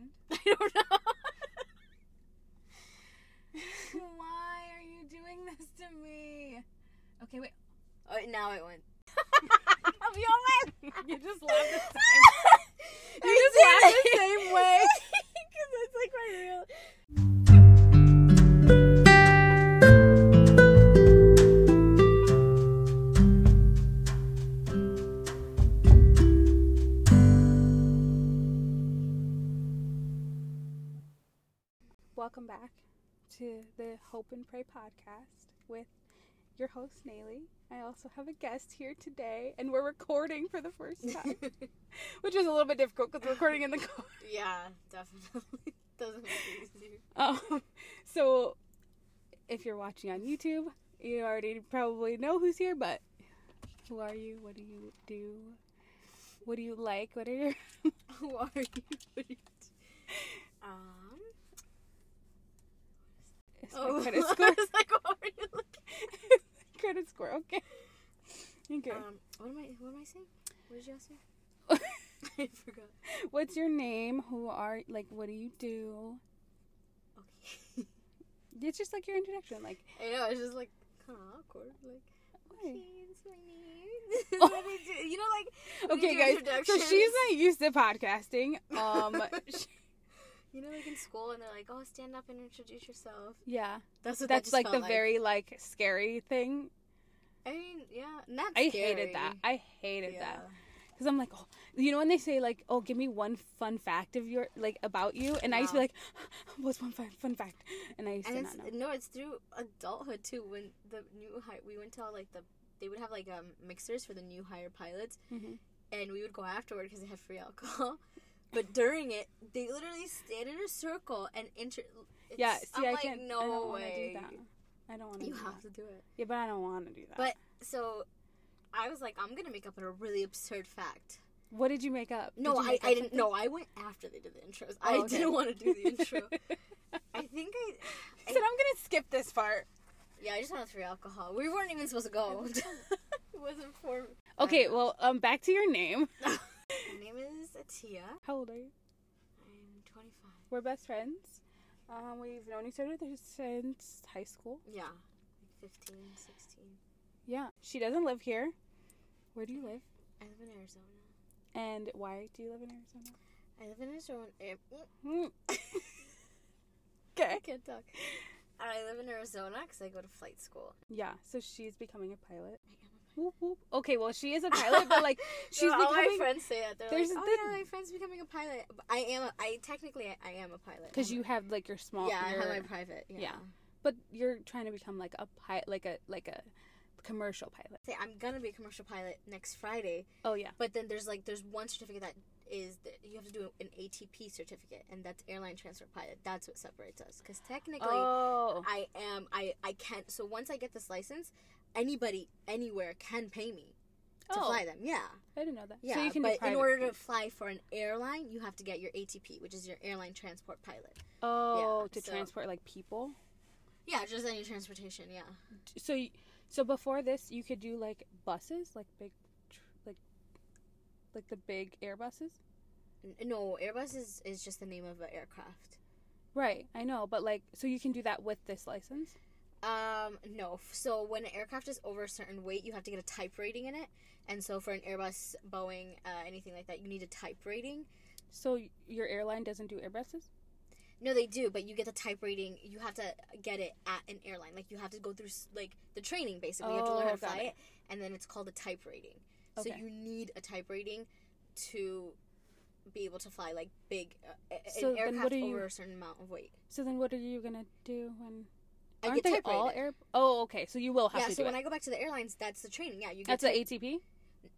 happened? I don't know. Why are you doing this to me? Okay, wait. Oh, now it went. you You just laughed the same. You You just laughed the same way. Because that's like my real. To the Hope and Pray podcast with your host, Nayli. I also have a guest here today, and we're recording for the first time, which is a little bit difficult because we're recording in the car. yeah, definitely. Doesn't make it easier. Um, so, if you're watching on YouTube, you already probably know who's here, but who are you? What do you do? What do you like? What are your. Who are you? What are you um. It's my Oh, credit I score. was like, what are you looking? credit score, okay. Okay. Um, what am I? What am I saying? What did you ask me? I forgot. What's your name? Who are like? What do you do? Okay. It's just like your introduction, like. I know. It's just like kind of awkward. Like, okay, my name. what do you? You know, like. Okay, guys. So she's not used to podcasting. Um, sh- You know, like in school, and they're like, "Oh, stand up and introduce yourself." yeah, That's what that that's just like the very like scary thing. I mean, yeah, not. I scary. hated that. I hated yeah. that because I'm like, oh, you know, when they say like, oh, give me one fun fact of your like about you, and I used to be like, what's one fun, fun fact? And I used And to it's not know. no, it's through adulthood too. When the new hire, we went to all, like the they would have like um mixers for the new hire pilots, Mhm. and we would go afterward because they had free alcohol. But during it, they literally stand in a circle and inter. It's, Yeah, see, I'm I like, can't. no I don't want to way. do that. I don't want to. You do have that. to do it. Yeah, but I don't want to do that. But so, I was like, I'm gonna make up a really absurd fact. what did you make up? No, you I, make I didn't. No, I went after they did the intros. Oh, I okay. didn't want to do the intro. I think I. I said I'm gonna skip this part. Yeah, I just wanted free alcohol. We weren't even supposed to go. it wasn't for. Okay, well, um, back to your name. My name is Atiyah. How old are you? I'm 25. We're best friends. Um, we've known each other since high school. Yeah, like 15, 16. Yeah, she doesn't live here. Where do you live? I live in Arizona. And why do you live in Arizona? I live in Arizona. eh, Hmm. I can't talk. I live in Arizona because I go to flight school. Yeah, so she's becoming a pilot. I am Whoop, whoop. Okay, well, she is a pilot, but like she's No, all my friends say that. They're There's like, a "Oh yeah, my friend's becoming a pilot." But I am. A, I technically, I, I am a pilot. because you have like your small. Yeah, I have my private. Yeah. yeah. But you're trying to become like a pilot, like a like a commercial pilot. Say I'm gonna be a commercial pilot next Friday, Oh yeah. but then there's like there's one certificate that is that you have to do an ATP certificate, and that's airline transfer pilot. That's what separates us. Because technically, Oh. I am I I can't. So once I get this license, anybody anywhere can pay me to Oh. fly them. Yeah, I didn't know that. yeah. So you can but in order to fly for an airline, you have to get your ATP, which is your airline transport pilot. Oh, yeah, to so- transport like people. Yeah, just any transportation. Yeah. So, so before this, you could do like buses, like big, like, like the big Airbuses. No, Airbus is, is just the name of an aircraft. Right, I know, but like, so you can do that with this license. Um, no. So when an aircraft is over a certain weight, you have to get a type rating in it. And so for an Airbus, Boeing, uh, anything like that, you need a type rating. So your airline doesn't do Airbuses. No, they do, but you get the type rating. You have to get it at an airline. Like you have to go through like the training. Basically, you have to learn Oh, how to fly it. it. and then it's called a type rating. So you need a type rating to be able to fly like big uh, So an then aircraft what are you- over a certain amount of weight. So then, what are you gonna do when? I Aren't they type all air? Oh, okay. So you will have Yeah, to Yeah. so when it. I go back to the airlines, that's the training. Yeah, you get That's the ATP.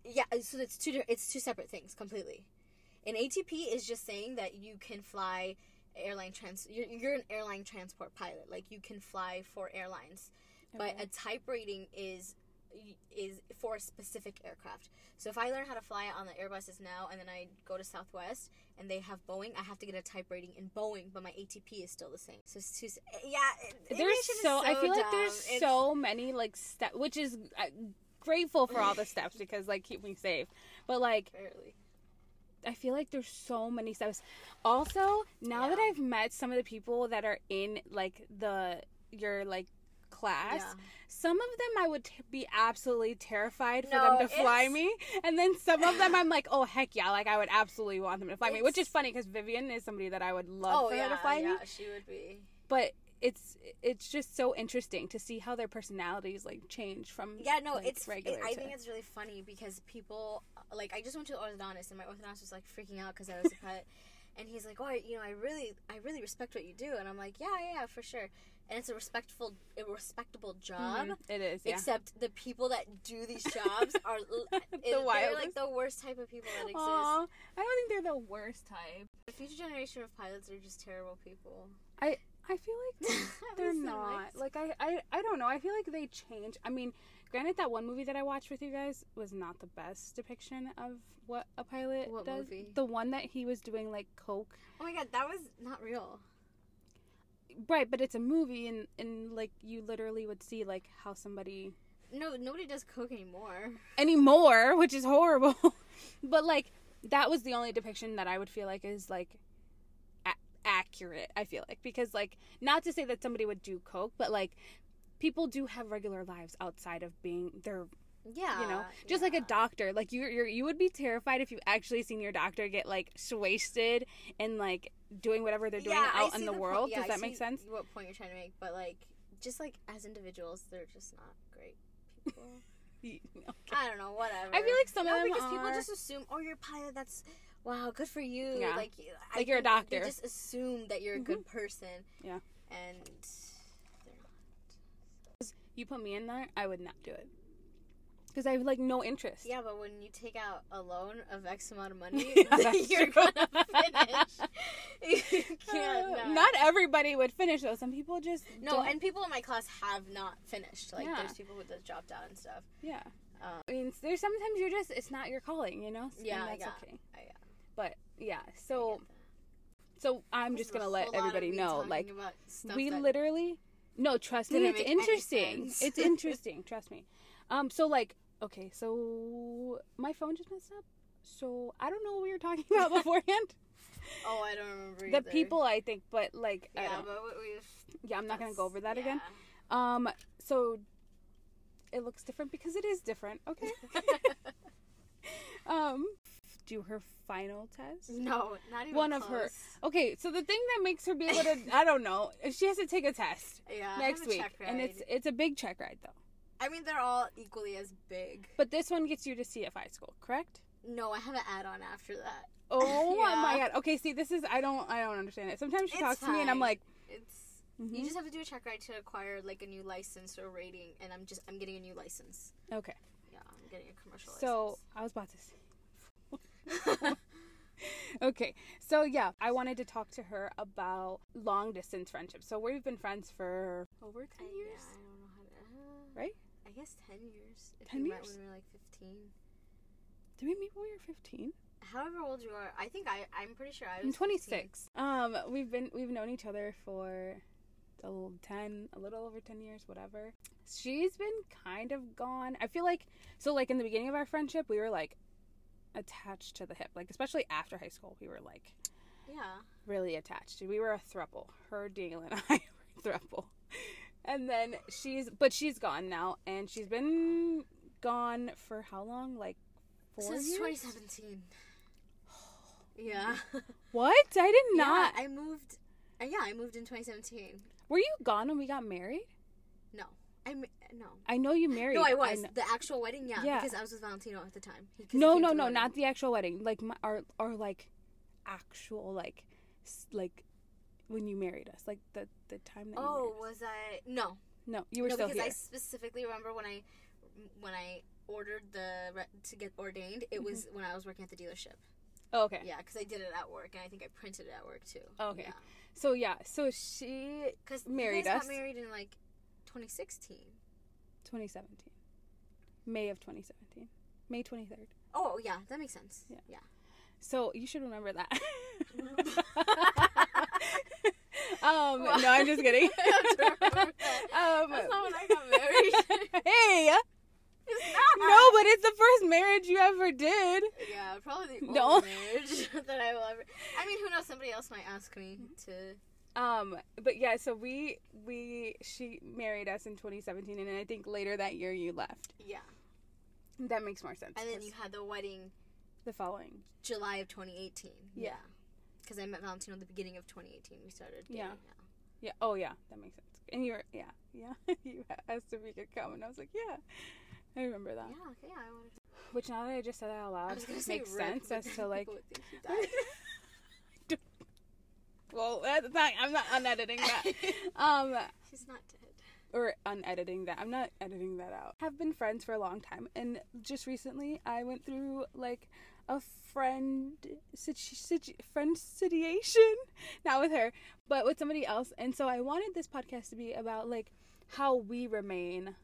Yeah, uh, so it's two it's two separate things completely. An ATP is just saying that you can fly airline trans you're, you're an airline transport pilot. Like you can fly for airlines. But a type rating is is for a specific aircraft. So if I learn how to fly on the Airbuses now and then I go to Southwest and they have Boeing, I have to get a type rating in Boeing, but my ATP is still the same. So it's two s- yeah, there's is so, I feel like there's It's- so many like steps, which is uh, grateful for all the steps because like keep me safe. But like barely. I feel like there's so many steps. Also, now that I've met some of the people that are in like the your like class, Yeah. some of them I would t- be absolutely terrified for No, them to fly me, and then some of them I'm like, oh heck yeah, like I would absolutely want them to fly me, which is funny because Vivian is somebody that I would love Oh for yeah, her to fly yeah, me, she would be. but it's it's just so interesting to see how their personalities like change from Yeah, no, like, it's. regular. It, I to- think it's really funny because people uh, like I just went to the orthodontist and my orthodontist was like freaking out because I was a pet, and he's like, "Oh, I- you know, I really, I really respect what you do," and I'm like, "Yeah, yeah, yeah, for sure." And it's a respectful, a respectable job. Mhm, it is yeah. Except the people that do these jobs are the it, they're like the worst type of people that exist. Aw, I don't think they're the worst type. The future generation of pilots are just terrible people. I I feel like they're not. like- Like I, I I don't know. I feel like they change. I mean, granted that one movie that I watched with you guys was not the best depiction of what a pilot What does. movie? The one that he was doing like coke. Oh my god, that was not real. Right, but it's a movie and and like you literally would see like how somebody No, nobody does coke anymore. anymore, which is horrible. but like that was the only depiction that I would feel like is like a- accurate. I feel like because like not to say that somebody would do coke, but like people do have regular lives outside of being their Yeah, you know just like a doctor like you you you would be terrified if you actually seen your doctor get like swasted and like doing whatever they're doing Yeah, out in the, po- world yeah, does that make sense What point you're trying to make? But like, just like as individuals, they're just not great people. I don't know, whatever. I feel like some no, of them because people just assume, oh, you're a pilot. That's wow, good for you. Yeah. Like, I Like you're a doctor. They just assume that you're a good mm-hmm. person. Yeah. and they're not. you put me in there i would not do it because i have like no interest Yeah, but when you take out a loan of X amount of money, Yeah, you're true. gonna finish. you can't. Uh, not. not everybody would finish though some people just No, don't- and people in my class have not finished. Like, Yeah. there's people who just dropped out and stuff. yeah Um, i mean there's sometimes you're just it's not your calling you know and Yeah, that's yeah. okay I, uh, but yeah so so i'm This just gonna let whole lot of everybody know like we literally no trust me didn't it's interesting it's interesting trust me um so like okay so my phone just messed up. So i don't know what we were talking about beforehand. Oh, I don't remember. the people i think but like Yeah, but we- we've. yeah i'm not gonna go over that yeah. again. Um so it looks different because it is different okay? Um do her final test? No, not even One of her- okay so the thing that makes her be able to i don't know if she has to take a test Yeah, next week and it's it's a big check ride though I mean, they're all equally as big. But this one gets you to CFI school, correct? No, I have an add-on after that. Oh my god. Okay, see, this is I don't I don't understand it. Sometimes she It's talks to me and I'm like, It's mhm, you just have to do a check ride to acquire like a new license or rating, and I'm just I'm getting a new license. okay. Yeah, I'm getting a commercial So I was about to say. okay, so yeah, I wanted to talk to her about long distance friendships. So we've been friends for over ten years. I don't know how to. Uh, Right? I guess ten years. If 10 we met years? when we were like fifteen. Did we meet when we were fifteen? However old you are, I think I I'm pretty sure I was. I'm 15. 26. Um, we've been we've known each other for a little 10, a little over 10 years, whatever. She's been kind of gone. I feel like so like in the beginning of our friendship, we were like attached to the hip. Like especially after high school, we were like Yeah. really attached. We were a thruple. Her, Daniel, and I were a thruple. And then she's but she's gone now and she's been gone for how long? Like 4 Since years. 2017. Yeah. What? I did not. Yeah, I moved. Uh, yeah, I moved in 2017. Were you gone when we got married? No, I no. I know you married. No, I was kn- the actual wedding. Yeah, Yeah. because I was with Valentino at the time. No, no, the no, not the actual wedding. Like my, our, our like actual like, like when you married us, like the the time that. Oh, was I? No, no, you were no, still because here. I specifically remember when I when I ordered the re- to get ordained. It was Mm-hmm. when I was working at the dealership. oh, okay. Yeah, because I did it at work, and I think I printed it at work too. Oh, okay. So yeah, so she because Married us. got married in like 2016. 2017, May of 2017, May 23rd. Oh yeah, that makes sense. Yeah. yeah. So you should remember that. um, no, I'm just kidding. I have to remember that. um, That's not when I got married. hey, No, but it's the first marriage you ever did. Yeah, probably the only No. marriage that I will ever. I mean, who knows? Somebody else might ask me to. Um, but yeah, so we we she married us in 2017, and I think later that year you left. Yeah, That makes more sense. and then you had the wedding the following. July of 2018. Yeah. Because I met Valentino at the beginning of 2018. We started. Dating, Yeah. Yeah. Oh yeah, that makes sense. And you were yeah yeah you asked if we could come, and I was like yeah, I remember that. Yeah. Okay. Yeah. I wanted. Which now that I just said that out loud makes sense as to like. people would think you died. well, that's not. I'm not unediting that. Um, She's not dead. or unediting that. I'm not editing that out. Have been friends for a long time, and just recently I went through like a friend situ- situ- friend situation, not with her, but with somebody else. And so I wanted this podcast to be about like how we remain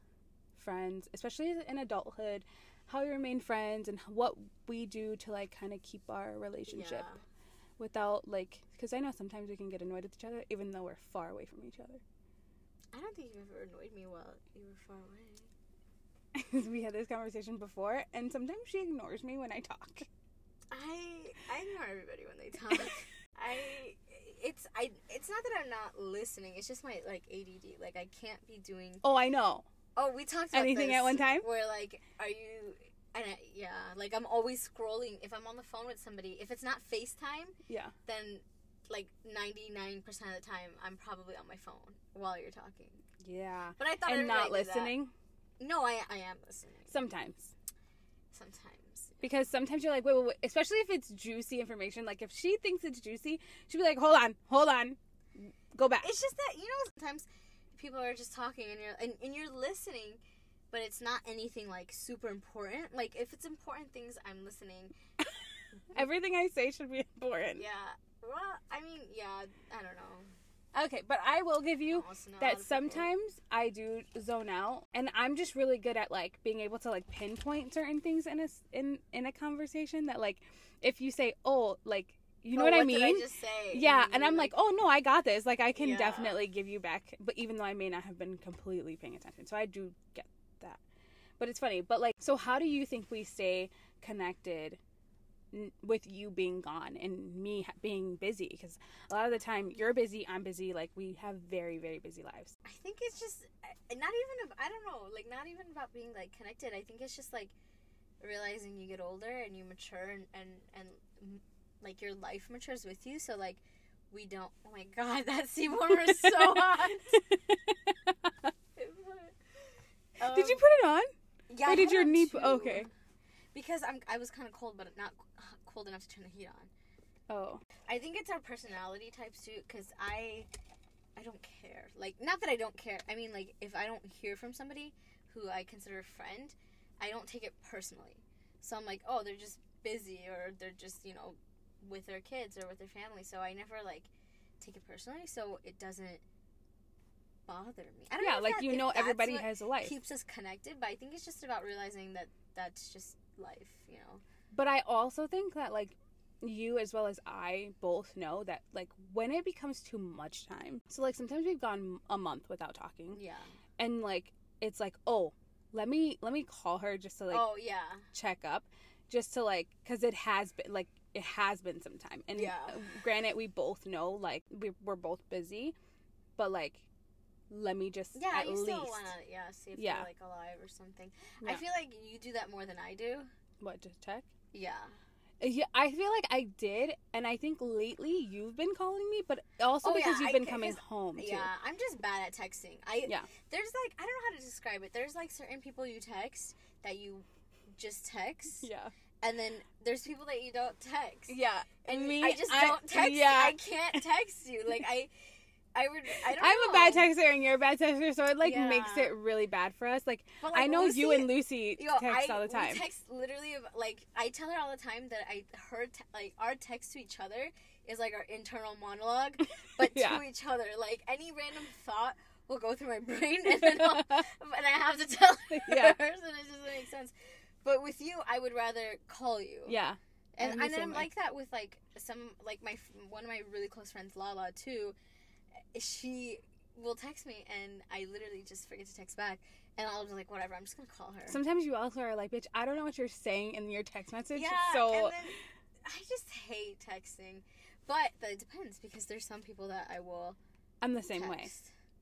friends, especially in adulthood, how we remain friends, and what we do to like kind of keep our relationship Yeah. without like because I know sometimes we can get annoyed with each other even though we're far away from each other. I don't think you've ever annoyed me while you were far away. we had this conversation before, and sometimes she ignores me when I talk. I I ignore everybody when they talk. I it's I it's not that I'm not listening. It's just my like ADD. Like I can't be doing. Oh, I know. Oh, we talked about Anything at one time? Where like, are you? And I, yeah, like I'm always scrolling. If I'm on the phone with somebody, if it's not FaceTime, Yeah. then like 99% of the time I'm probably on my phone while you're talking. Yeah. But I thought And not listening No, I I am listening. sometimes. Sometimes. Because sometimes you're like, wait, wait, wait, especially if it's juicy information. Like if she thinks it's juicy, she'll be like, hold on, hold on, go back. It's just that you know sometimes people are just talking and you're and, and you're listening, but it's not anything like super important. Like if it's important things, I'm listening. Everything I say should be important. Yeah. Well, I mean, yeah. I don't know. Okay, but I will give you I also know a lot that sometimes I do zone out, and I'm just really good at like being able to like pinpoint certain things in a in in a conversation. That like, if you say, "Oh, like," you know Oh, what, I did mean? say? yeah, you and I'm mm-hmm. like, "Oh no, I got this." Like, I can Yeah. definitely give you back, but even though I may not have been completely paying attention, so I do get that. But it's funny. But like, so how do you think we stay connected? With you being gone and me being busy, because a lot of the time you're busy, I'm busy. Like we have very, very busy lives. I think it's just uh, not even. I don't know. Like not even about being like connected. I think it's just like realizing you get older and you mature and and and like your life matures with you. So like we don't. Oh my god, that sea warmer is so hot. Did you Um, put it on? Yeah. or I did your knee- okay. Because I'm I was kind of cold, but not cold enough to turn the heat on. Oh, I think it's our personality types too, because I, I don't care. Like, not that I don't care. I mean, like, if I don't hear from somebody who I consider a friend, I don't take it personally. So I'm like, oh, they're just busy, or they're just, you know, with their kids or with their family. So I never like take it personally. So it doesn't bother me. I don't know yeah, if like that- you know, everybody has a life. keeps us connected, but I think it's just about realizing that that's just life, you know. But I also think that like you as well as I both know that like when it becomes too much time. So like sometimes we've gone a month without talking, Yeah. and like it's like oh, let me let me call her just to like oh yeah. check up, just to like because it has been like it has been some time. And Yeah. granted, we both know like we, we're both busy, but like let me just Yeah, at you least still wanna yeah see if Yeah. you're like alive or something. I feel like you do that more than I do. what just check. Yeah. Yeah, I feel like I did, and I think lately you've been calling me, but also Oh, yeah, because you've been ca- coming home too. Yeah, I'm just bad at texting. I Yeah. There's like I don't know how to describe it. There's like certain people you text that you just text, Yeah. and then there's people that you don't text. Yeah. And me, I just I- don't text. yeah. I can't text you. Like I, I would. I don't. I'm know. a bad texter and you're a bad texter, so it like Yeah. makes it really bad for us. Like, like, I know you and Lucy Yo, text I, all the time. We text literally like I tell her all the time that I her te- like our text to each other is like our internal monologue, but Yeah. to each other. Like any random thought will go through my brain, and then I'll, and I have to tell her, Yeah. and it doesn't make sense. But with you, I would rather call you. yeah. and I'm and I'm like that with like some like my one of my really close friends, Lala too. She will text me, and I literally just forget to text back, and I'll just like whatever. I'm just gonna call her. Sometimes you also are like, bitch, I don't know what you're saying in your text message. yeah, so then I just hate texting, but it depends because there's some people that I will I'm the same way.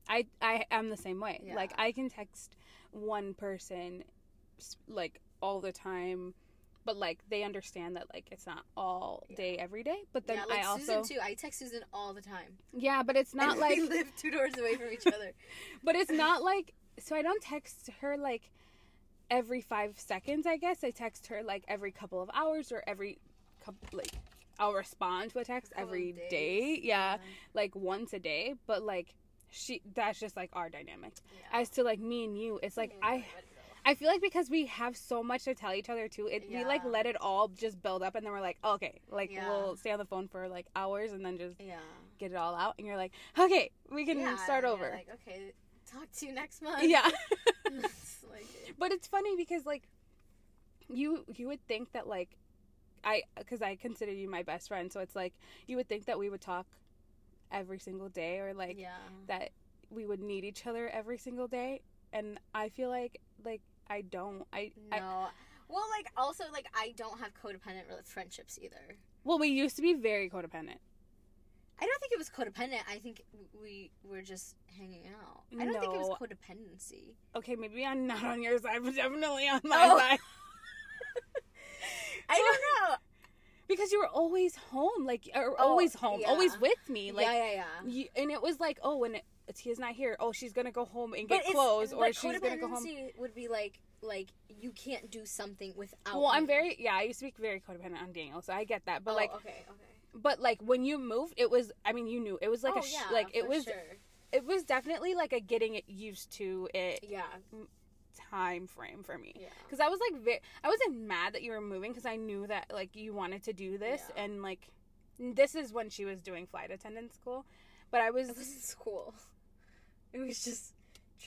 I I am the same way. Yeah. Like I can text one person like all the time, but like they understand that like it's not all day every day. But then yeah, like I also Susan too. I text Susan all the time. yeah, but it's not And like we live two doors away from each other. but it's not like so I don't text her like every 5 seconds, I guess. I text her like every couple of hours or every couple like I'll respond to a text of every day. Yeah, like once a day, but like she that's just like our dynamic. Yeah. As to like me and you, it's like oh Yeah, I let it go. I feel like because we have so much to tell each other too, it we like let it all just build up and then we're like, oh, okay, like Yeah. we'll stay on the phone for like hours and then just Yeah. get it all out and you're like, okay, we can yeah, start over. Like, okay, talk to you next month. yeah. It's like, but it's funny because like you you would think that like I cuz I consider you my best friend, so it's like you would think that we would talk every single day or like yeah. that we would need each other every single day and I feel like like I don't. I, I No. well, like also like I don't have codependent friendships either. well, we used to be very codependent. I don't think it was codependent. I think we were just hanging out. I don't think it was codependency. Okay, maybe I'm not on your side, but definitely on my Oh. side. I don't know. Because you were always home, like or Oh, always home, always with me, like yeah, yeah, yeah. you, and it was like, oh, when it, Tia's not here, oh, she's gonna go home and get clothes, or she's gonna go home. Would be like like you can't do something without. Well, I'm very yeah. I used to be very codependent on Daniel, so I get that. But Oh, like, okay, okay. but like when you moved, it was. I mean, you knew it was like oh, a sh- yeah, like it was Sure. it was definitely like a getting it used to it Yeah, time frame for me. yeah. Because I was like, very, I wasn't mad that you were moving because I knew that like you wanted to do this, Yeah. and like this is when she was doing flight attendant school. But I was, It wasn't school. It was just.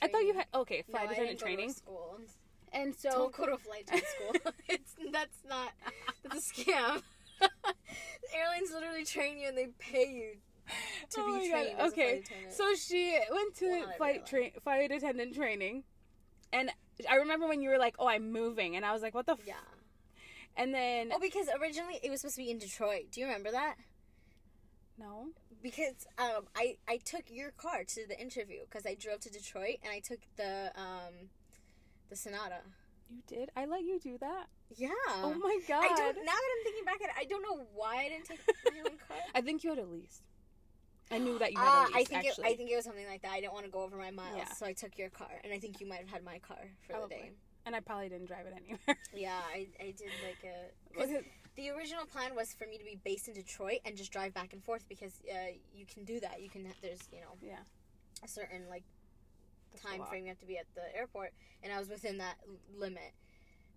I thought you had okay No, flight I attendant didn't go to training, school. and so Don't go to flight attendant school. it's that's not that's a scam. Airlines literally train you and they pay you to Oh my be God, trained as okay. a flight so she went to Well, flight train flight attendant training, and I remember when you were like, "Oh, I'm moving," and I was like, "What the?" F-? yeah. And then Oh, because originally it was supposed to be in Detroit. Do you remember that? no, Because um, I I took your car to the interview because I drove to Detroit and I took the um, the Sonata. you did. I let you do that. Yeah. oh my god! I don't. Now that I'm thinking back at it, I don't know why I didn't take my own car. I think you had a lease. I knew that you had Ah, a lease. I think actually. it, I think it was something like that. I didn't want to go over my miles, Yeah. so I took your car, and I think you might have had my car for Probably. the day. and I probably didn't drive it anywhere. Yeah, I, I did like a. the original plan was for me to be based in Detroit and just drive back and forth because uh, you can do that. You can there's you know yeah, a certain like that's time frame you have to be at the airport, and I was within that l- limit.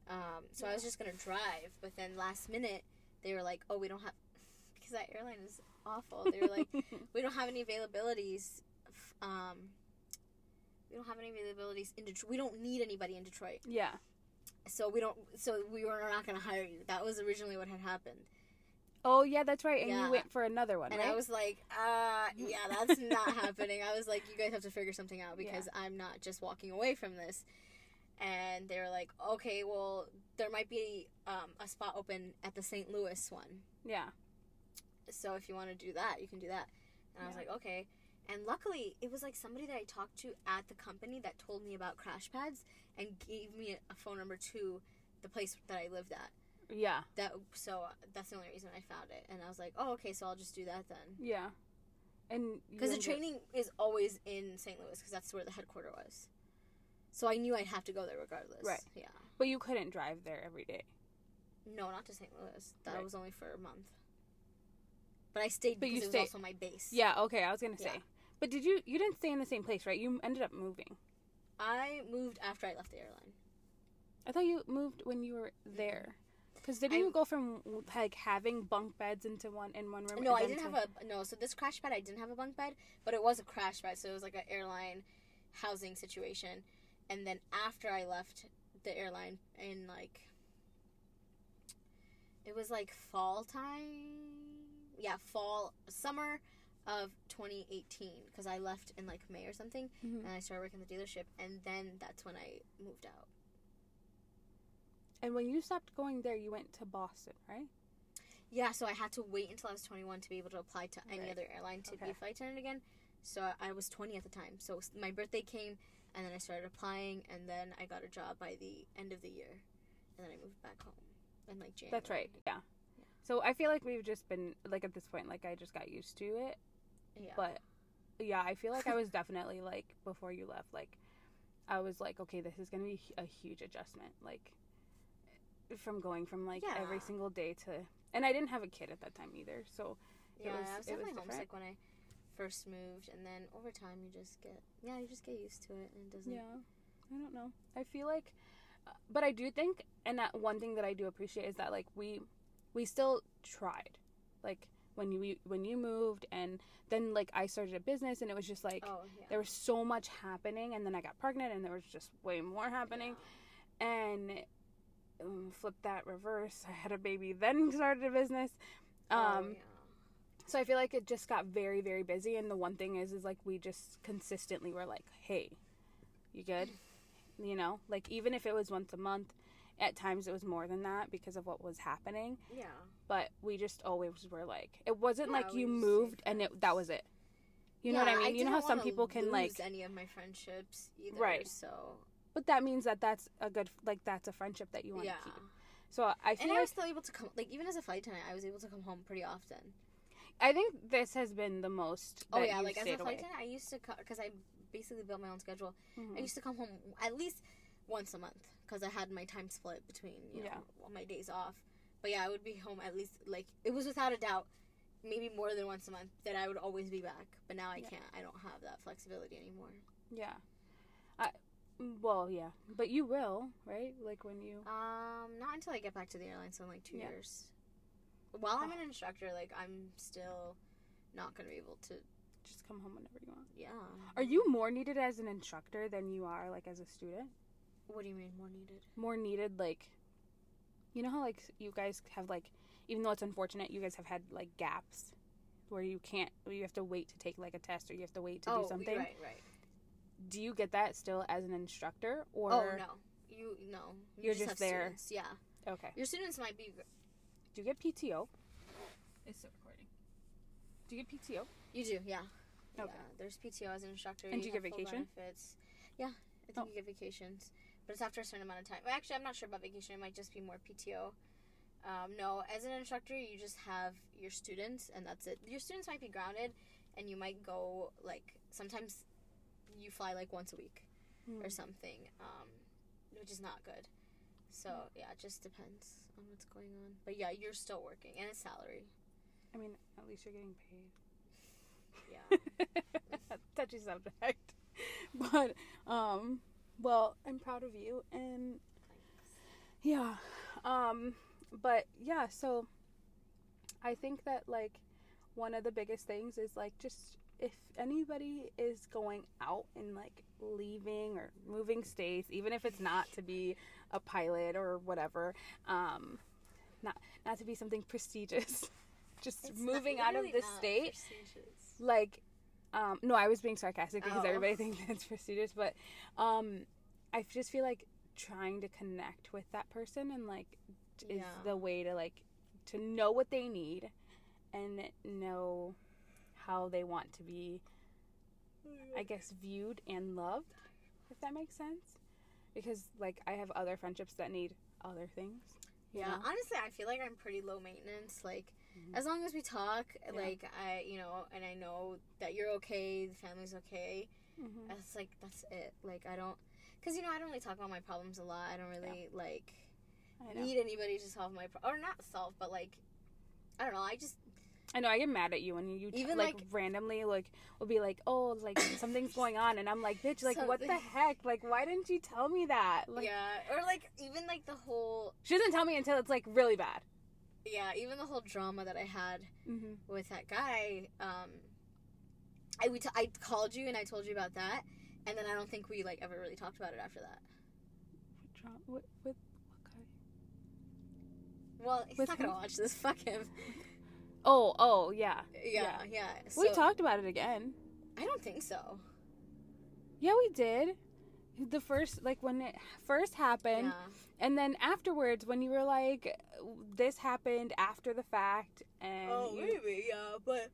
Um, so I was just gonna drive, but then last minute they were like, "Oh, we don't have," because that airline is awful. They were like, "We don't have any availabilities." f- Um, we don't have any availabilities in Detroit. We don't need anybody in Detroit, yeah, so we don't. So we were not gonna hire you. That was originally what had happened, Oh yeah, that's right. And Yeah. you went for another one, and right? I was like, "Uh, yeah, that's not happening." I was like, "You guys have to figure something out because I'm not just walking away from this." and they were like, okay, well, there might be um, a spot open at the St. Louis one. yeah. So if you want to do that, you can do that. And I was like, okay. And luckily, it was like somebody that I talked to at the company that told me about crash pads and gave me a, phone number to the place that I lived at. Yeah, That so uh, that's the only reason I found it. And I was like, oh, okay, so I'll just do that then. yeah. And Because the training is always in St. Louis because that's where the headquarter was. So I knew I'd have to go there regardless. Right. Yeah. but you couldn't drive there every day. No, not to St. Louis. That Right. was only for a month. But I stayed But because it stayed- was also my base. Yeah, okay. I was gonna say, Yeah. But did you? You didn't stay in the same place, right? You ended up moving. I moved after I left the airline. I thought you moved when you were there. Because didn't I- you go from like having bunk beds into one in one room? No, I didn't have a no. So this crash pad, I didn't have a bunk bed, but it was a crash pad. So it was like an airline housing situation. And then after I left the airline in like, it was like fall time. Yeah, fall, summer of 2018 because I left in like May or something, Mhm. and I started working the dealership, and then that's when I moved out. And when you stopped going there, you went to Boston, right? Yeah, so I had to wait until I was 21 to be able to apply to any Right. other airline to be Okay. a flight attendant again. So I- I was 20 at the time. So my birthday came, and then I started applying, and then I got a job by the end of the year, and then I moved back home in like January. That's right. Yeah. So I feel like we've just been like at this point, like I just got used to it. Yeah. But yeah, I feel like I was definitely like before you left, like I was like, okay, this is gonna be a huge adjustment, like from going from like every single day to, and I didn't have a kid at that time either, so yeah, was- I was it was definitely different. homesick when I first moved, and then over time you just get yeah, you just get used to it, and it doesn't. yeah, I don't know. I feel like, uh, but I do think, and that one thing that I do appreciate is that like we, we still tried, like when you when you moved, and then like I started a business, and it was just like. Oh yeah. there was so much happening and then i got pregnant and there was just way more happening and um, flip that reverse i had a baby then started a business um oh, yeah. so i feel like it just got very very busy and the one thing is is like we just consistently were like hey you good you know like even if it was once a month at times it was more than that because of what was happening Yeah. But we just always were like it wasn't Yeah, like you moved and it that was it you know what i Yeah, mean you know how some people can like lose any of my friendships either. Right. So But that means that that's a good like that's a friendship that you want to yeah. keep. So I feel And I was still able to come, like even as a flight attendant, I was able to come home pretty often. I think this has been the most. Oh yeah, like as a flight away. attendant, I used to because I basically built my own schedule. Mhm. I used to come home at least once a month because I had my time split between you know Yeah. my days off. But yeah, I would be home at least like it was without a doubt, maybe more than once a month that I would always be back. But now I Yeah. can't. I don't have that flexibility anymore. Yeah. I, well, yeah, but you will, right? Like when you. Um, not until I get back to the airline, so in like two Yeah. years. While I'm an instructor, like I'm still not gonna be able to. Just come home whenever you want. Yeah. Are you more needed as an instructor than you are like as a student? What do you mean more needed? More needed, like, you know how like you guys have like, even though it's unfortunate, you guys have had like gaps where you can't, where you have to wait to take like a test or you have to wait to oh, do something. right, right. Do you get that still as an instructor or? oh no, you no. You You're just, just have there. Students. Yeah, Okay. your students might be. Do you get PTO? It's still recording. Do you get PTO? You do, yeah. Okay. Yeah, there's PTO as an instructor. And do you get full vacation? Benefits. Yeah, I think Oh. you get vacations, but it's after a certain amount of time. Well, actually, I'm not sure about vacation. It might just be more PTO. Um, no, as an instructor, you just have your students, and that's it. Your students might be grounded, and you might go like sometimes you fly like once a week or Mm. something, um, which is not good. So yeah, it just depends on what's going on. But yeah, you're still working, and it's salary. I mean, at least you're getting paid. Yeah. Touchy subject. But um well, I'm proud of you and yeah. Um but yeah, so I think that like one of the biggest things is like just if anybody is going out and like leaving or moving states, even if it's not to be a pilot or whatever, um not not to be something prestigious. just It's not- moving out of the state like um no i was being sarcastic because Oh. everybody thinks it's prestigious but um i just feel like trying to connect with that person and like is Yeah. the way to like to know what they need and know how they want to be i guess viewed and loved if that makes sense because like i have other friendships that need other things Yeah, know? honestly, I feel like I'm pretty low maintenance. Like, Mhm. as long as we talk, Yeah. like I, you know, and I know that you're okay, the family's okay. Mhm. That's like that's it. Like I don't, cause you know I don't really talk about my problems a lot. I don't really like I know. need anybody to solve my pro- or not solve, but like I don't know. I just I know I get mad at you when you Even, like, like- randomly like will be like, oh, like something's going on, and I'm like, bitch, like what the heck? Like why didn't you tell me that? Like yeah, or like even like the whole she doesn't tell me until it's like really bad. Yeah, even the whole drama that I had Mm-hmm. with that guy. Um, I we t- I called you and I told you about that, and then I don't think we like ever really talked about it after that. With, with what guy? Well, he's With not gonna watch this. Fuck him. Oh, oh, yeah. Yeah, yeah. we so- talked about it again. I don't think so. Yeah, we did. The first, like when it first happened, Yeah. And then afterwards, when you were like, "This happened after the fact," and Oh, you- maybe, yeah, but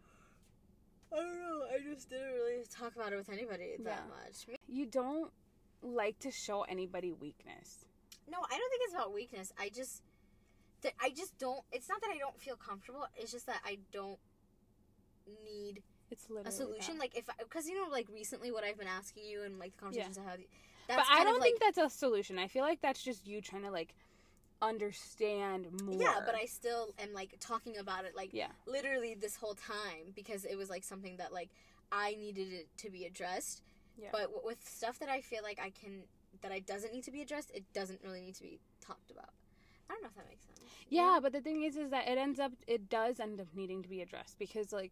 I don't know. I just didn't really talk about it with anybody that Yeah. much. you don't like to show anybody weakness. No, I don't think it's about weakness. I just, that I just don't. It's not that I don't feel comfortable. It's just that I don't need It's literally a solution. that. Like if, because you know, like recently, what I've been asking you and like the conversations I had. That's but I don't like, think that's a solution. I feel like that's just you trying to like understand more. yeah, but I still am like talking about it like yeah literally this whole time because it was like something that like I needed it to be addressed. Yeah. But w- with stuff that I feel like I can that I doesn't need to be addressed, it doesn't really need to be talked about. I don't know if that makes sense. You Yeah, but the thing is, is that it ends up, it does end up needing to be addressed because, like,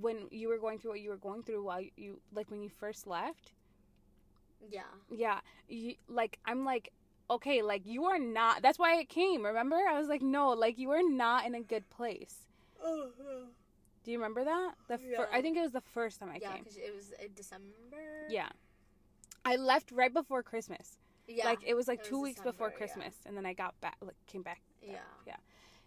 when you were going through what you were going through while you, like, when you first left, Yeah. yeah, you, like, I'm like, okay, like, you are not, that's why it came, remember? I was like, no, like, you are not in a good place. Oh. Do you remember that? The fir- Yeah. I think it was the first time I Yeah, came. because it was in December. Yeah. I left right before Christmas. Yeah. Like, it was like it two was weeks before December, yeah. Christmas, and then I got back, like, came back Yeah. yeah.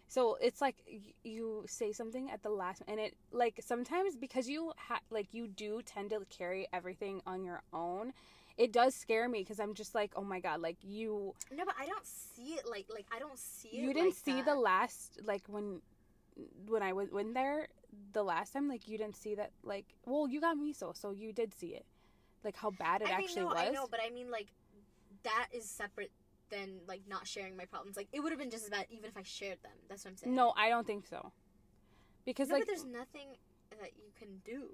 So it's like y- you say something at the last, and it like sometimes because you ha- like you do tend to carry everything on your own. It does scare me because I'm just like, oh my god, like you No, but I don't see it like like I don't see it. you didn't like see that. the last like when when I was went there the last time like you didn't see that like well you got miso so you did see it like how bad it I mean, actually no, was. I know, but I mean like that is separate than like not sharing my problems. Like it would have been just as bad even if I shared them. That's what I'm saying. no, I don't think so. Because no, like there's nothing that you can do.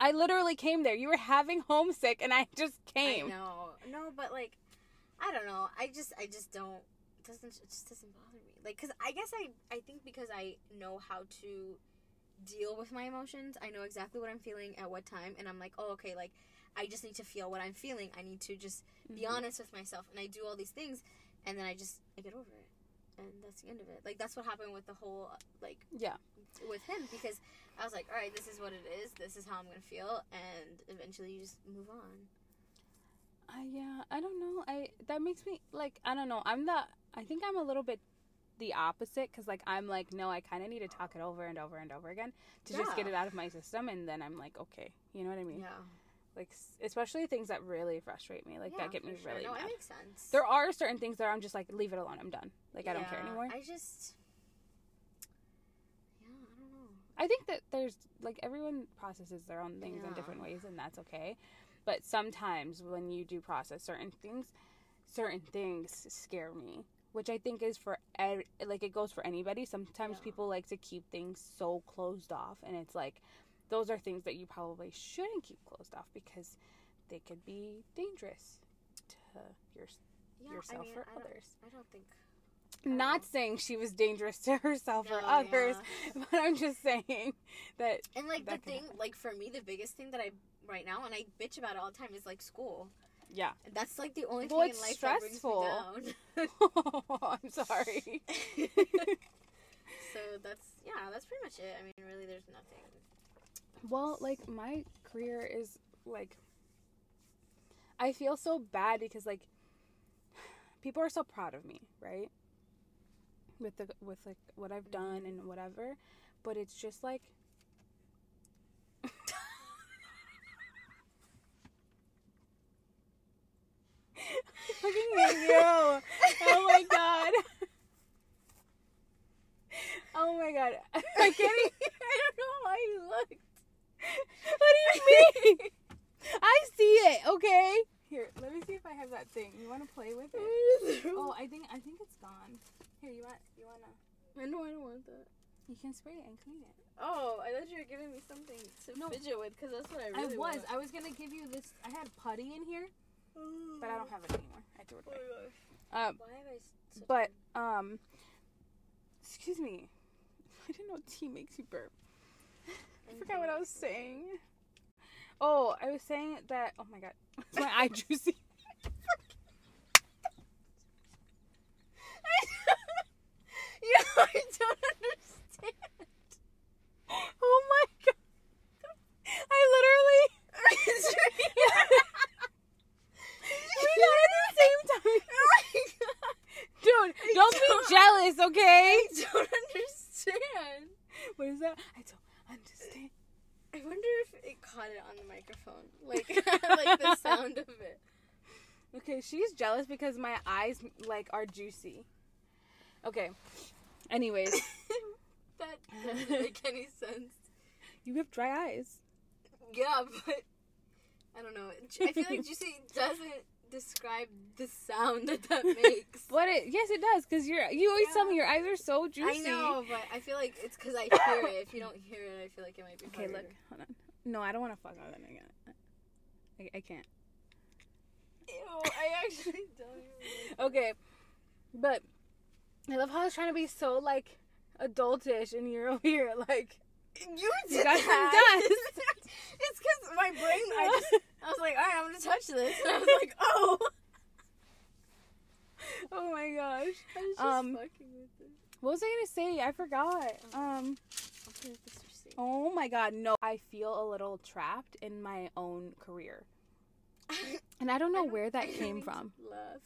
I literally came there. You were having homesick, and I just came. I know. No, but like, I don't know. I just, I just don't. It doesn't. It just doesn't bother me. Like, cause I guess I, I think because I know how to deal with my emotions. I know exactly what I'm feeling at what time, and I'm like, oh, okay. Like, I just need to feel what I'm feeling. I need to just be Mhm. honest with myself, and I do all these things, and then I just, I get over it, and that's the end of it. Like, that's what happened with the whole, like, Yeah. with him because I was like, all right, this is what it is. This is how I'm gonna feel, and eventually you just move on. Uh, yeah, I don't know. I that makes me like I don't know. I'm the I think I'm a little bit the opposite because like I'm like no, I kind of need to talk it over and over and over again to just get it out of my system, and then I'm like okay, you know what I mean? Yeah, Like especially things that really frustrate me, like Yeah, that get me sure. really no, mad. it makes sense. There are certain things that I'm just like leave it alone. I'm done. Like I don't care anymore. I just, yeah, I don't know. I think that there's like everyone processes their own things in different ways, and that's okay. But sometimes when you do process certain things, certain things scare me, which I think is for ed- like it goes for anybody. Sometimes Yeah. people like to keep things so closed off, and it's like those are things that you probably shouldn't keep closed off because they could be dangerous to your. Yeah, Yourself I mean, or I others. I don't think. Don't um, saying she was dangerous to herself or others, yeah. but I'm just saying that And like That the thing, happen. like for me, the biggest thing that I right now, and I bitch about it all the time, is like school. yeah. That's like the only Well, thing in life stressful. that brings me I'm sorry. so that's yeah, that's pretty much it. I mean, really, there's nothing. Well, like my career is like I feel so bad because like people are so proud of me, right? With the with like what I've mm-hmm. done and whatever, but it's just like looking at you. Oh my god. Oh my god. I can't even, I don't know how you looked. What do you mean? I see it, okay? Here, let me see if I have that thing. You want to play with it? Oh, I think I think it's gone. Here, you want you want to I know I don't want that. You can spray it and clean it. Oh, I thought you were giving me something to No. fidget with because that's what I really I was. want. I was going to give you this I had putty in here, but I don't have it anymore. I threw it Oh away. Um, Why have I? but um excuse me. I didn't know tea makes you burp. I forgot what I was saying. Oh, I was saying that. Oh my god, is my eye juicy? Yeah, I don't understand. Oh my god, I literally. we got at the same time. Oh my god, dude, don't, don't be jealous, okay? I don't understand. What is that? I don't. I wonder if it caught it on the microphone, like like the sound of it. Okay, she's jealous because my eyes like are juicy. Okay. Anyways, that doesn't make any sense. you have dry eyes. Yeah, but I don't know. I feel like juicy doesn't describe the sound that that makes. But it yes it does because you're you always tell me your eyes are so juicy. I know, but I feel like it's because I hear it. If you don't hear it, I feel like it might be. Okay, harder. look, hold on. No, I don't want to fuck on it again. I, I can't. Ew, I actually don't. Okay, but I love how I was trying to be so like adultish, and you're over here like You did You got some that. dust. it's because my brain. I just. I was like, all right, I'm gonna touch this, and I was like, oh. oh my gosh. I was just Um, fucking with it. What was I gonna say? I forgot. Um. This receipt. Oh my god, no. I feel a little trapped in my own career. And I don't know I don't- where that came from. Love.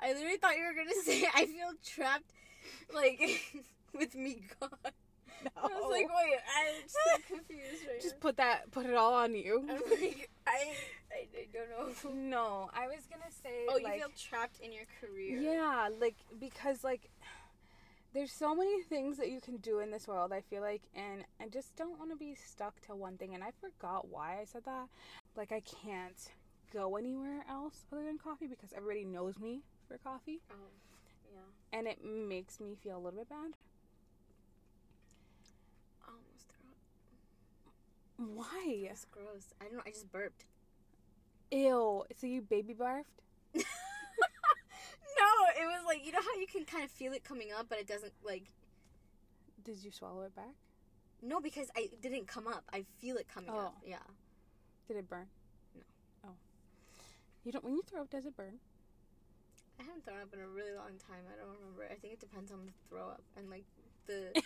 I literally thought you were gonna say I feel trapped, like with me gone. I was like, wait, I'm so confused right just put that, put it all on you. I'm like, I, I, I don't know. No, I was gonna say. Oh, you feel trapped in your career. Yeah, like because like there's so many things that you can do in this world. I feel like, and I just don't want to be stuck to one thing. And I forgot why I said that. Like I can't go anywhere else other than coffee because everybody knows me for coffee, Oh, yeah. and it makes me feel a little bit bad. I almost threw up. Why? It's gross. I don't know. I just burped. Ew. So you baby barfed? no, it was like you know how you can kind of feel it coming up, but it doesn't like. Did you swallow it back? No, because I didn't come up. I feel it coming up. Oh. Yeah. Did it burn? No. Oh. You don't. When you throw up, does it burn? I haven't thrown up in a really long time. I don't remember. I think it depends on the throw up and like the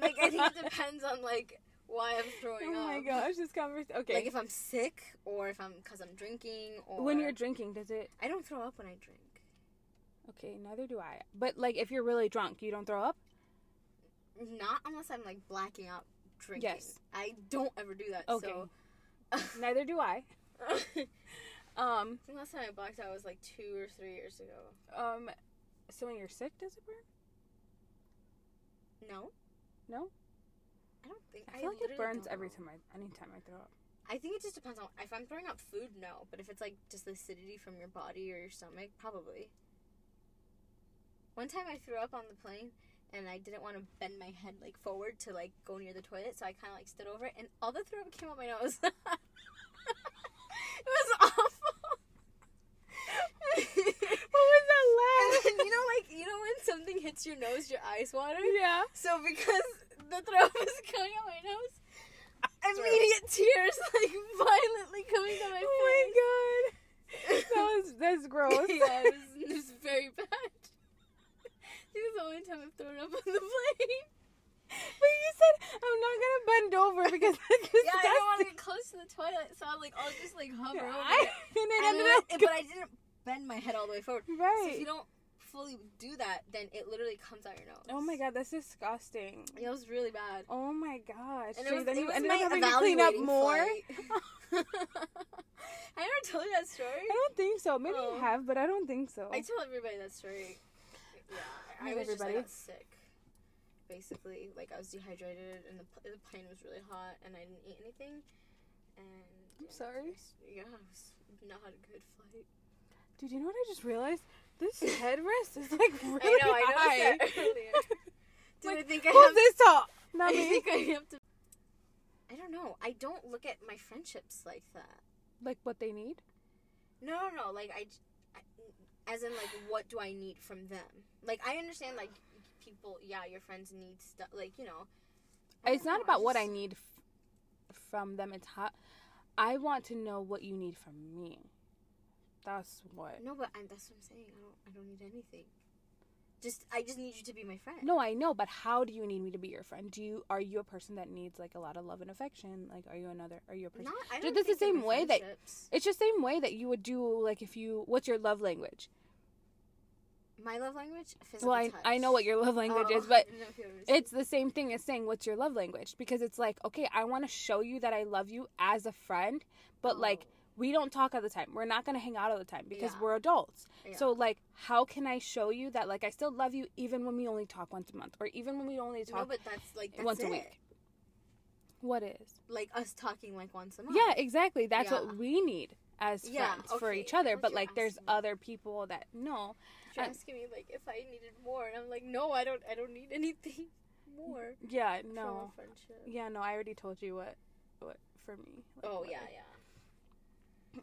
like. I think it depends on like why I'm throwing oh up. Oh my gosh, this conversation. Okay. Like if I'm sick or if I'm because I'm drinking or when you're drinking, does it? I don't throw up when I drink. Okay, neither do I. But like, if you're really drunk, you don't throw up. Not unless I'm like blacking out drinking. Yes. I don't ever do that. Okay. So. Neither do I. Um. the last time I blacked out was like two or three years ago. Um. So when you're sick, does it burn? No. No. I don't think. I feel like it burns every time I, anytime I throw up. I think it just depends on if I'm throwing up food. No, but if it's like just the acidity from your body or your stomach, probably. One time I threw up on the plane and I didn't want to bend my head like forward to like go near the toilet, so I kind of like stood over it, and all the throw up came out my nose. it was awful. What was that And then, you know, like you know when something hits your nose, your eyes water. yeah. So because the throw up was coming out my nose, immediate tears like violently coming down my Oh face. Oh my god. That was that's gross. yeah, it was, it was very bad. This is the only time I've thrown up on the plane. But you said I'm not gonna bend over because that's Yeah, I don't want to get close to the toilet, so I'm like, I'll just like hover over I- it. and it And ended then- up but I didn't bend my head all the way forward. So right. if you don't fully do that, then it literally comes out your nose. Oh my god, that's disgusting. It was really bad. Oh my gosh. And so it was, then it you was ended my up having to clean up more. I never told you that story. I don't think so. Maybe Oh. you have, but I don't think so. I tell everybody that story. Yeah, I Not was just I everybody. sick. Basically, like I was dehydrated, and the, the plane was really hot, and I didn't eat anything. And I'm yeah, sorry. it was- yeah, it was not a good flight. Dude, you know what I just realized? This headrest is like really I know, I high. noticed that earlier. I Like, think I Hold have. this top. Not I me. think I have to. I don't know. I don't look at my friendships like that. Like what they need. No, no, no. Like I, I- as in like, what do I need from them? Like I understand like people. Yeah, your friends need stuff. Like you know. It's don't not know, about what I need f- from them. It's how I want to know what you need from me. That's what. No, but I'm, that's what I'm saying. I don't. I don't need anything. Just I just need you to be my friend. No, I know, but how do you need me to be your friend? Do you are you a person that needs like a lot of love and affection? Like, are you another? Are you a person? Not. I don't that's the same way that- It's just the same way that you would do like if you. What's your love language? My love language, physical well, I, touch. I know what your love language Oh, is, but I didn't know if you were gonna it's the same thing as saying what's your love language because it's like okay i want to show you that i love you as a friend but say- like Oh, we don't talk all the time we're not going to hang out all the time because Yeah. we're adults yeah. so like how can i show you that like i still love you even when we only talk once a month or even when we only talk no, but that's like that's once a week. what is Like us talking like once a month. yeah exactly that's Yeah. what we need as Yeah, friends for each other but like there's me. other people that no You're I- asking me like if I needed more, and I'm like, no, I don't. I don't need anything more yeah no yeah no i already told you what what for me like, Oh yeah, I- yeah.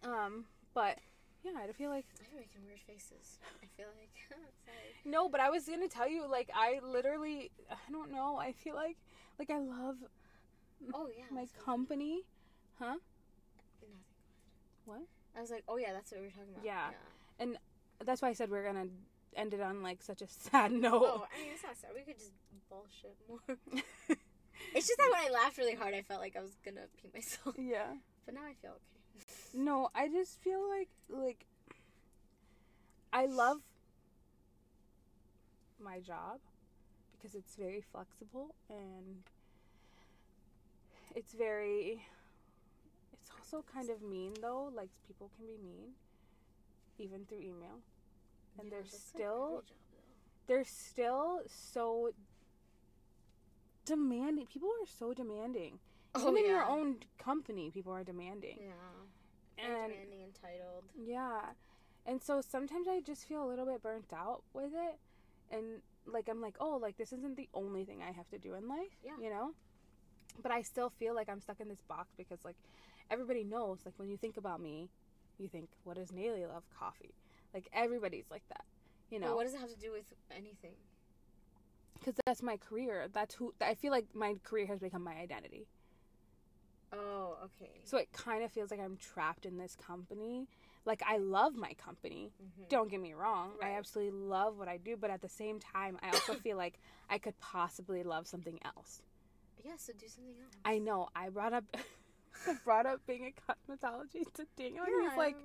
Um but yeah i feel like I'm making weird faces. I feel like sorry. No, but I was gonna tell you, like, I literally, I don't know. I feel like, like, I love Oh yeah. my company. Nothing. What? I was like, oh yeah, that's what we were talking about. Yeah. And that's why I said we are gonna end it on like such a sad note. Oh, I mean, it's not sad. We could just bullshit more. it's just that when I laughed really hard, I felt like I was gonna pee myself. yeah. But now I feel okay. No, I just feel like, like, I love my job because it's very flexible and it's very. It's also kind of mean though. Like people can be mean, even through email. And they're that's like still- job, they're still so demanding. People are so demanding. Oh, Even in your own company, people are demanding. Yeah. And demanding, entitled. yeah. And so sometimes I just feel a little bit burnt out with it. And like I'm like, oh, like this isn't the only thing I have to do in life. Yeah. You know? But I still feel like I'm stuck in this box because like everybody knows, like when you think about me, you think, what does Nayli love? Coffee. Like everybody's like that. You But know? what does it have to do with anything? because that's my career. That's who I feel like my career has become my identity. Oh, okay. So it kind of feels like I'm trapped in this company. Like I love my company. Mhm. Don't get me wrong. I absolutely love what I do, but at the same time, I also feel like I could possibly love something else. Yeah, so do something else. I know. I brought up I brought up being a cosmetology to Daniel, and Yeah, he's like,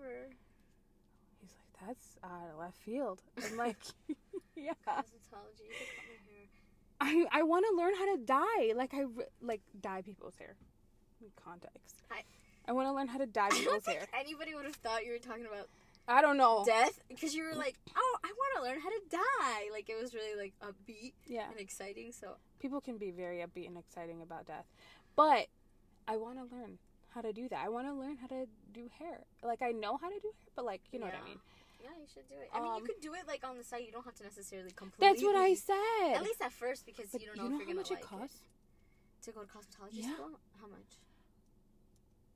he's like, that's out of left field. I'm like, yeah. cosmetology. You could cut my hair. I I want to learn how to dye. Like I like dye people's hair. Context. I- I want to learn how to dye people's hair. anybody would have thought you were talking about I don't know. death because you were like, "Oh, I want to learn how to die." Like it was really like upbeat Yeah. and exciting. So people can be very upbeat and exciting about death but i want to learn how to do that i want to learn how to do hair like i know how to do hair but like you know what i mean yeah, you should do it. I mean, Um, you could do it like on the side. You don't have to necessarily completely. that's what i said At least at first, because but you don't you know, know if how you're much gonna it like costs it. To go to cosmetology Yeah. school, how much?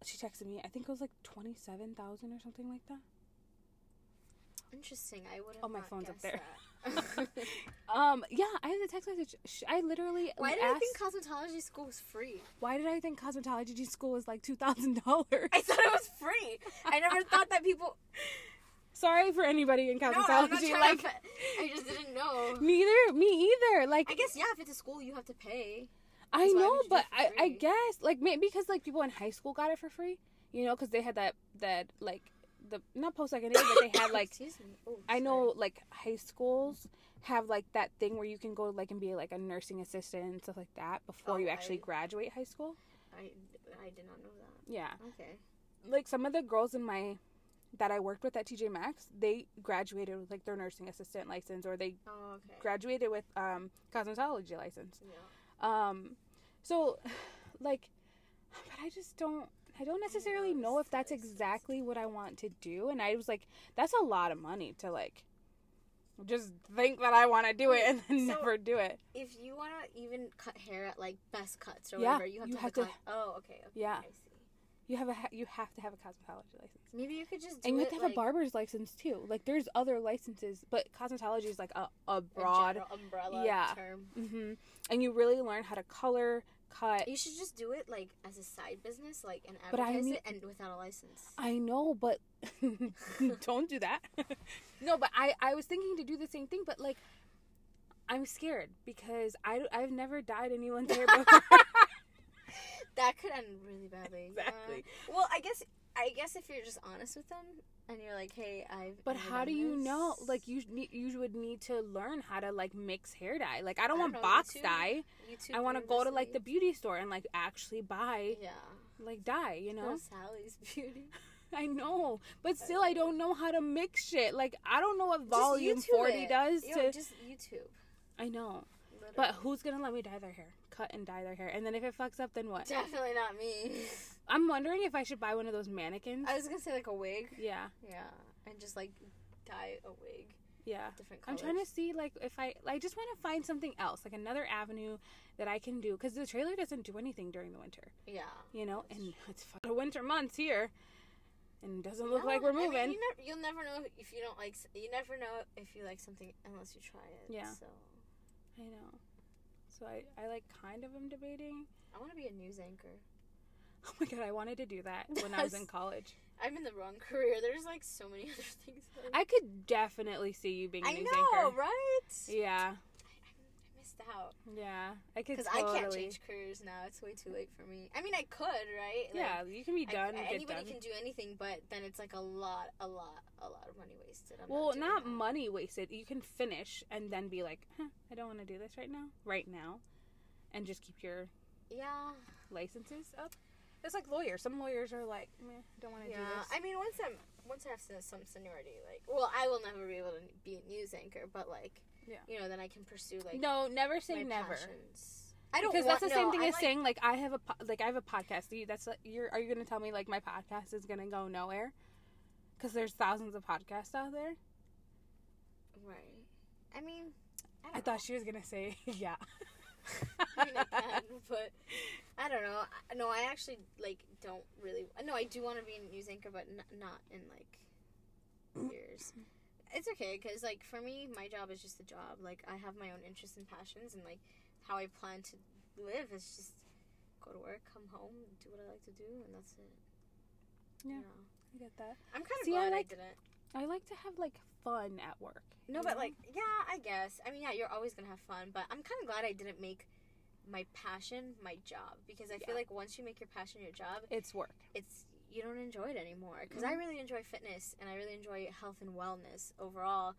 She texted me i think it was like 27000 or something like that Interesting. I would have. Oh, my phone's up there. um yeah i have the text message i literally Why did asked, I think cosmetology school was free? why did i think cosmetology school was like $2000 I thought it was free. I never thought that people. sorry for anybody in No, cosmetology trying like to. I just didn't know. neither me either like I guess yeah. If it's a school, you have to pay. I know, would you do but I, I guess like maybe because like people in high school got it for free, you know, because they had that that like the not post secondary, but they had like. Oh, I know like high schools have like that thing where you can go like and be like a nursing assistant and stuff like that before Oh, you actually I- graduate high school. I, I did not know that. Yeah, Okay. like some of the girls in my that I worked with at TJ Maxx, they graduated with like their nursing assistant license or they Oh, okay. graduated with um cosmetology license. yeah. Um, so, like, but I just don't. I don't necessarily know, if that's exactly what I want to do, and I was like, that's a lot of money to like, just think that I want to do it and then So- never do it. If you want to even cut hair at like best cuts or Yeah, whatever, you have you to have to- con- Oh, okay. okay. Yeah. I see. You have a you have to have a cosmetology license, Maybe you could just do and you have to have like, a barber's license too. Like, there's other licenses, but cosmetology is like a, a a broad. general umbrella Yeah. term. hmm And you really learn how to color, cut. You should just do it like as a side business, like and But I advertise mean- it and without a license. I know, but don't do that. no, but I I was thinking to do the same thing, but like I'm scared because I I've never dyed anyone's hair before. that could end really badly. yeah. Exactly. Well, I guess I guess if you're just honest with them and you're like, hey, I've. But how do you know? Like you need, you would need to learn how to like mix hair dye. Like I don't I want don't know, box YouTube- dye. YouTube I want to go to like the beauty store and like actually buy Yeah. like dye. You know? Sally's Beauty. I know, but still, I don't know how to mix shit. Like I don't know what volume forty it. does Yo, to. just YouTube. I know, Literally. but who's gonna let me dye their hair? Cut and dye their hair, and then if it fucks up, then what? Definitely not me. I'm wondering if I should buy one of those mannequins. I was gonna say like a wig. yeah, Yeah, and just like dye a wig yeah. different colors. I'm trying to see like if I I just want to find something else, like another avenue that I can do because the trailer doesn't do anything during the winter, Yeah. you know, and it's fu- the winter months here, and it doesn't look No, like we're I mean, moving. you never, you'll never know if you don't like. You never know if you like something unless you try it. Yeah. So I know. So I I like kind of am debating. I want to be a news anchor. Oh my god, I wanted to do that when I was in college. I'm in the wrong career. There's like so many other things. That I could definitely see you being a I news know, anchor. right? Yeah, I out yeah, I could because totally. I can't change careers now. It's way too late for me. I mean, I could, right? Like, yeah, you can be I- done. get anybody done. can do anything, but then it's like a lot, a lot, a lot of money wasted. I'm Well, doing not money wasted. You can finish and then be like, huh, I don't want to do this right now, right now, and just keep your Yeah, licenses up. It's like lawyers. Some lawyers are like, I don't want to yeah. do this. I mean, once I'm once I have some- some seniority, like, well, I will never be able to be a news anchor, but like, Yeah. you know, then I can pursue like no, never say never. passions. I don't because want, that's the same no, thing I as like- saying like I have a po- like I have a podcast. You, that's like, you're are you gonna tell me like my podcast is gonna go nowhere? Because there's thousands of podcasts out there. right. I mean, I, I thought she was gonna say yeah. I mean, I can, but I don't know. No, I actually like don't really. No, I do want to be a news anchor, but n- not in like years. It's okay because like for me, my job is just a job. Like I have my own interests and passions, and like how I plan to live is just go to work, come home, do what I like to do, and that's it. Yeah. I get that. I'm kind of See, I glad I, like- didn't. I like to have like fun at work. No, but know? like, yeah, I guess. I mean, yeah, you're always gonna have fun, but I'm kind of glad I didn't make my passion my job because I Yeah. feel like once you make your passion your job, it's work. it's you don't enjoy it anymore. Because I Mhm. really enjoy fitness and I really enjoy health and wellness overall.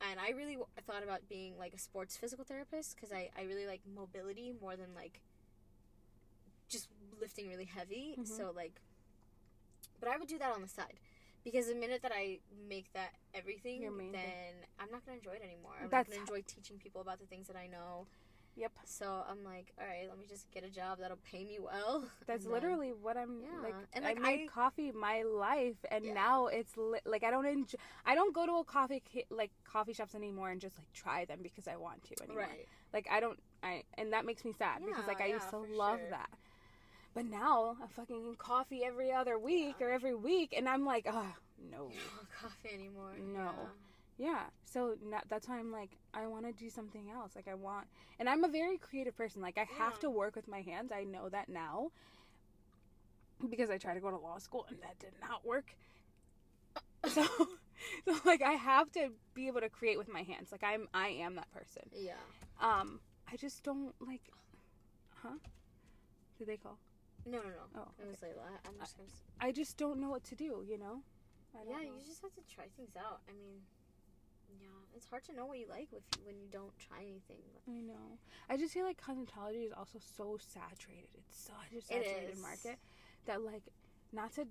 And I really w- thought about being like a sports physical therapist because I, I really like mobility more than like just lifting really heavy. Mhm. So like, but I would do that on the side. Because the minute that I make that everything, then. I'm not gonna enjoy it anymore. I'm That's not gonna enjoy teaching people about the things that I know. Yep. So I'm like, all right, let me just get a job that'll pay me well. That's then- literally what I'm Yeah, like. and, I like, made I- coffee my life, and Yeah. now it's li- like I don't enjoy. I don't go to a coffee like coffee shops anymore and just like try them because I want to anymore. right. Like I don't. I and that makes me sad because like I Yeah, used to love sure. that. But now I'm fucking coffee every other week Yeah. or every week, and I'm like, oh no. You coffee anymore. No. Yeah. So that's why I'm like, I want to do something else. Like I want, and I'm a very creative person. Like I have to work with my hands. I know that now because I tried to go to law school and that did not work. So, so like I have to be able to create with my hands. Like I'm, I am that person. Yeah. Um, I just don't like, huh? Did they call? No, no, no. Oh, It was Layla. I- I'm just gonna. s- I just don't know what to do. You know. I don't Yeah, know. you just have to try things out. I mean, yeah, it's hard to know what you like if you, when you don't try anything. I know. I just feel like cosmetology is also so saturated. It's such a saturated market that like not to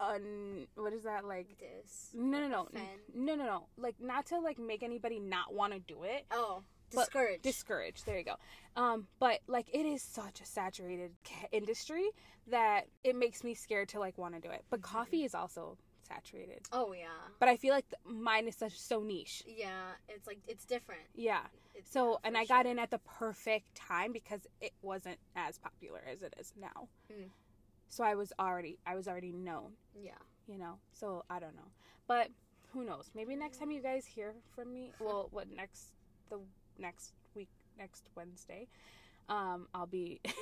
un what is that like This. no no no Offend. no no no like not to like make anybody not want to do it Oh, But discouraged. discouraged there you go um but like it is such a saturated industry that it makes me scared to like want to do it but Mhm. coffee is also saturated oh yeah. but i feel like th- mine is such so niche Yeah, it's like it's different. yeah It's, So, and I got in at the perfect time because it wasn't as popular as it is now. Mm. So I was already I was already known, Yeah. you know. So I don't know. But who knows? Maybe next time you guys hear from me, well, what next the next week next Wednesday, um I'll be in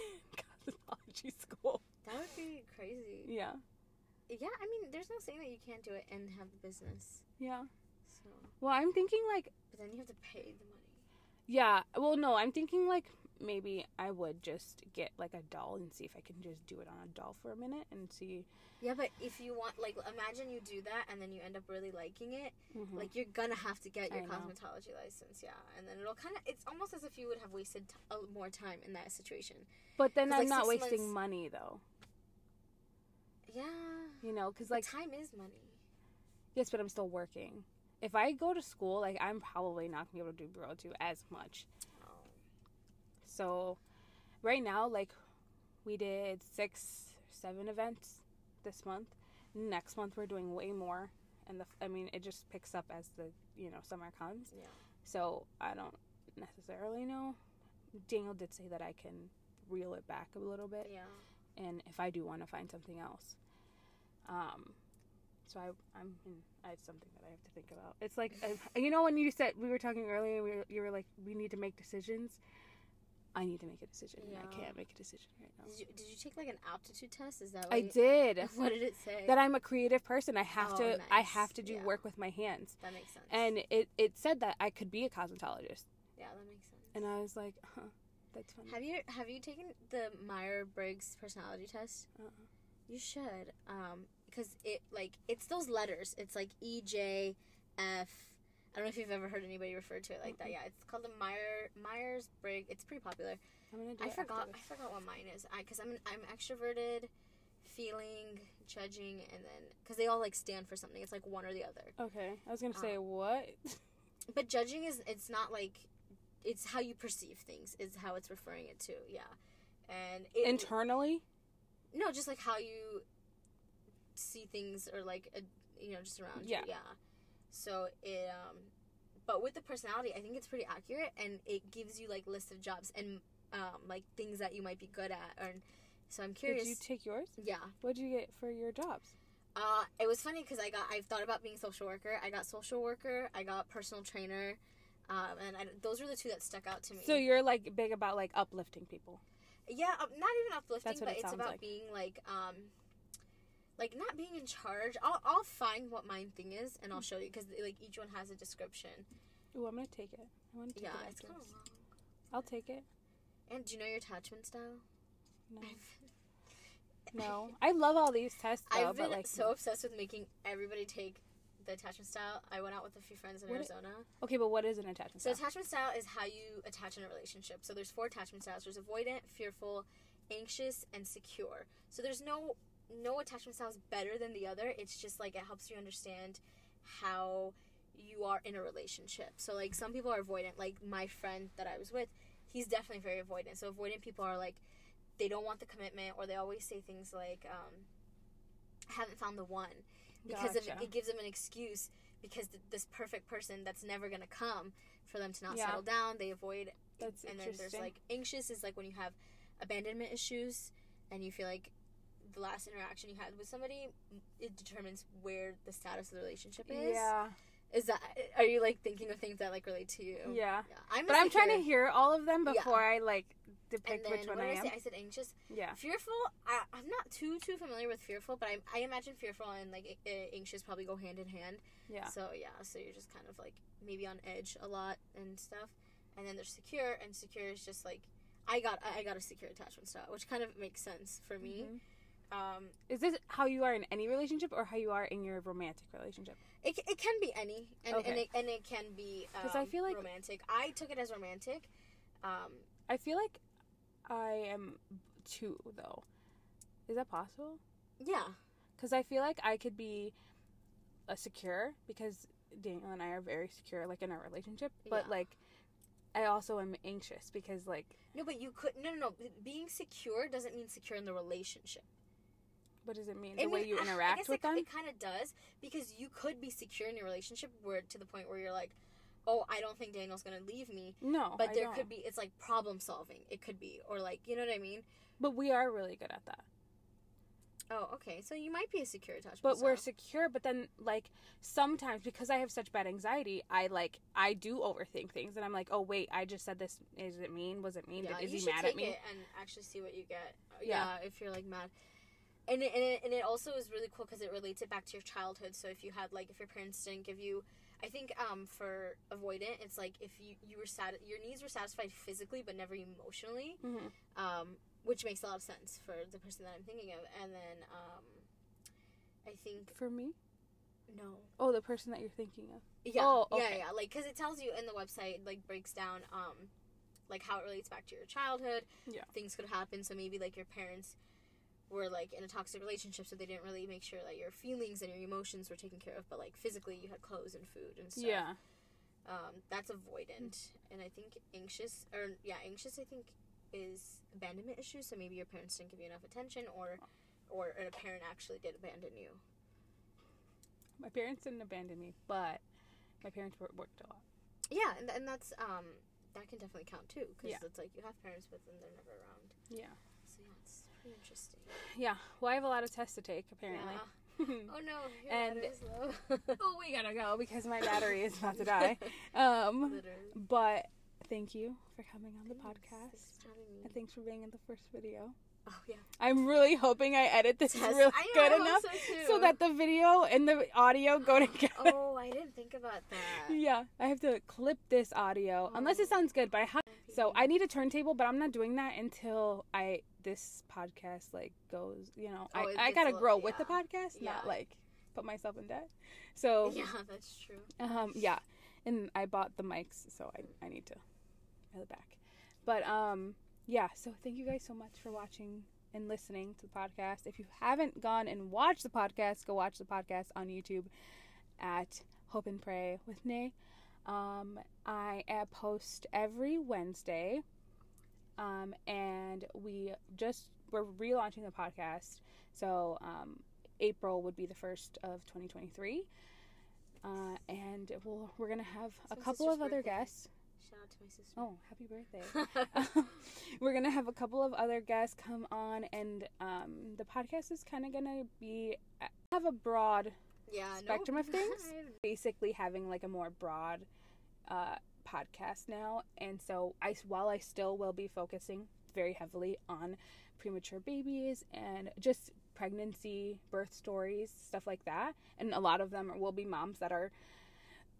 cosmetology school. That would be crazy. Yeah. Yeah, I mean, there's no saying that you can't do it and have the business. Yeah. So, Well, I'm thinking like but then you have to pay the money. yeah, well no, I'm thinking like maybe I would just get like a doll and see if I can just do it on a doll for a minute and see. Yeah, but if you want, like, imagine you do that and then you end up really liking it. Mhm. Like, you're gonna have to get your I know. cosmetology license, yeah. And then it'll kind of, it's almost as if you would have wasted t- uh, more time in that situation. but then I'm like, not wasting months- money though. Yeah. You know, because Like, time is money. yes, but I'm still working. If I go to school, like I'm probably not gonna be able to do bureau two as much. Oh. So, right now, like, we did six, seven events this month. Next month, we're doing way more, and the I mean, it just picks up as the you know summer comes. Yeah. So I don't necessarily know. Daniel did say that I can reel it back a little bit, Yeah. And if I do want to find something else, um, so I I'm in, I it's something that I have to think about. It's like uh, you know when you said we were talking earlier, we were, you were like we need to make decisions. I need to make a decision. and I can't make a decision right now. Did you, did you take like an aptitude test? Is that I what did. What did it say? That I'm a creative person. I have Oh, to. I have to do Yeah. work with my hands. that makes sense. And it, it said that I could be a cosmetologist, yeah, that makes sense. and I was like, huh, that's. Have you have you taken the Myers Briggs personality test? Uh-uh. You should, um, because it like it's those letters. It's like E J F. I don't know if you've ever heard anybody refer to it like that. Mm-mm. Yeah, it's called the Meyer Myers Briggs. It's pretty popular. I'm gonna do I forgot. I forgot what mine is. I because I'm I'm extroverted, feeling, judging, and then because they all like stand for something. It's like one or the other. Okay, I was gonna Uh, say what? But judging is it's not like it's how you perceive things is how it's referring it to. Yeah, and it, Internally, no, just like how you see things or like uh, you know just around Yeah. you. Yeah. So it um, but with the personality, I think it's pretty accurate, and it gives you like list of jobs and um like things that you might be good at. Or so I'm curious. did you take yours? yeah. What did you get for your jobs? Uh, it was funny because I got I've thought about being social worker. I got social worker. I got personal trainer. Um, and I, those were the two that stuck out to me. So you're like big about like uplifting people. Yeah, um, not even uplifting, but it it's about like. being like um like not being in charge. I'll I'll find what mine thing is and I'll show you because like each one has a description. Ooh, I'm gonna take it. I want to take Yeah, it it's kind of long. I'll take it. And do you know your attachment style? No, no. I love all these tests though, I've been but like, so obsessed with making everybody take the attachment style. I went out with a few friends in What- Arizona. okay, but what is an attachment So style? attachment style is how you attach in a relationship. So there's four attachment styles. There's avoidant, fearful, anxious, and secure. So there's no no attachment style is better than the other. It's just like it helps you understand how you are in a relationship. So like some people are avoidant. Like my friend that I was with, he's definitely very avoidant. So avoidant people are like they don't want the commitment or they always say things like um I haven't found the one because of, it gives them an excuse because th- this perfect person that's never gonna come for them to not Yeah. settle down they avoid That's and then there's like anxious is like when you have abandonment issues and you feel like the last interaction you had with somebody it determines where the status of the relationship is. Yeah, is that are you like thinking of things that like relate to you? Yeah. yeah. I'm But I'm trying to hear all of them Yeah. before I like and then which one what I did am. I say? I said anxious. Yeah. Fearful. I, I'm not too too familiar with fearful, but I, I imagine fearful and like anxious probably go hand in hand. Yeah. So yeah, so you're just kind of like maybe on edge a lot and stuff. And then there's secure, and secure is just like I got I got a secure attachment style, which kind of makes sense for me. Mhm. Um, Is this how you are in any relationship or how you are in your romantic relationship? it, it can be any, and, and, it, and it can be 'Cause I um, feel like- romantic. I took it as romantic. Um, I feel like I am two though. Is that possible? yeah, Because I feel like I could be a secure because Daniel and I are very secure, like in our relationship. But Yeah. like, I also am anxious because like, no, but you could no no no. Being secure doesn't mean secure in the relationship. what does it mean? I The way you interact with it, them. It kind of does because you could be secure in your relationship where to the point where you're like, oh, I don't think Daniel's gonna leave me. no, But there could be it's like problem solving. It could be or like you know what I mean. But we are really good at that. Oh, okay. So you might be a secure attachment. But we're secure. But then like sometimes because I have such bad anxiety, I like I do overthink things, and I'm like, oh wait, I just said this. Is it mean? Was it mean? yeah, Is you he should mad take at me? it and actually see what you get. Yeah. Yeah, if you're like mad. And it, and it, and it also is really cool because it relates it back to your childhood. So if you had like if your parents didn't give you I think um for avoidant, it's like if you you were sat your needs were satisfied physically but never emotionally, Mhm. um, which makes a lot of sense for the person that I'm thinking of. And then um, I think For me? no, Oh, the person that you're thinking of. yeah, Oh, yeah, yeah, like because it tells you in the website like breaks down um like how it relates back to your childhood. Yeah. things could happen. So maybe like your parents were like in a toxic relationship, so they didn't really make sure that your feelings and your emotions were taken care of, but like physically you had clothes and food and stuff. Yeah. Um, that's avoidant, and I think anxious or yeah, anxious I think is abandonment issues. So maybe your parents didn't give you enough attention, or or a parent actually did abandon you. My parents didn't abandon me, but my parents worked a lot. Yeah, and, and that's um that can definitely count too, because Yeah. it's like you have parents, but then they're never around. Yeah. So yeah, it's pretty interesting. Yeah. Well, I have a lot of tests to take, apparently. Yeah. Oh no, your And- low. oh, we gotta go because my battery is about to die. Um, Literally. but thank you for coming on the podcast. Thanks for having me. And thanks for being in the first video. Oh yeah. I'm really hoping I edit this Tess, really I good enough so, so that the video and the audio go together. Oh, I didn't think about that. Yeah, I have to clip this audio unless it Oh. sounds good. But I have so I need a turntable, but I'm not doing that until I this podcast like goes. You know, Oh, I I gotta grow with the podcast, Yeah. not like put myself in debt. So Yeah, that's true. um yeah, and I bought the mics, so I I need to pay it back. But um yeah, so thank you guys so much for watching and listening to the podcast. If you haven't gone and watched the podcast, go watch the podcast on YouTube at Hope and Pray with Nay. Um, I post every Wednesday, um, and we just we're relaunching the podcast. So um, April would be the first of 2023, uh, and we'll, we're gonna have a couple of other birthday. guests. Shout out to my sister. Oh, happy birthday! we're gonna have a couple of other guests come on, and um, the podcast is kind of gonna be have a broad yeah, spectrum nope. of things. basically having like a more broad uh, podcast now, and so I while I still will be focusing very heavily on premature babies and just pregnancy, birth stories, stuff like that, and a lot of them will be moms that are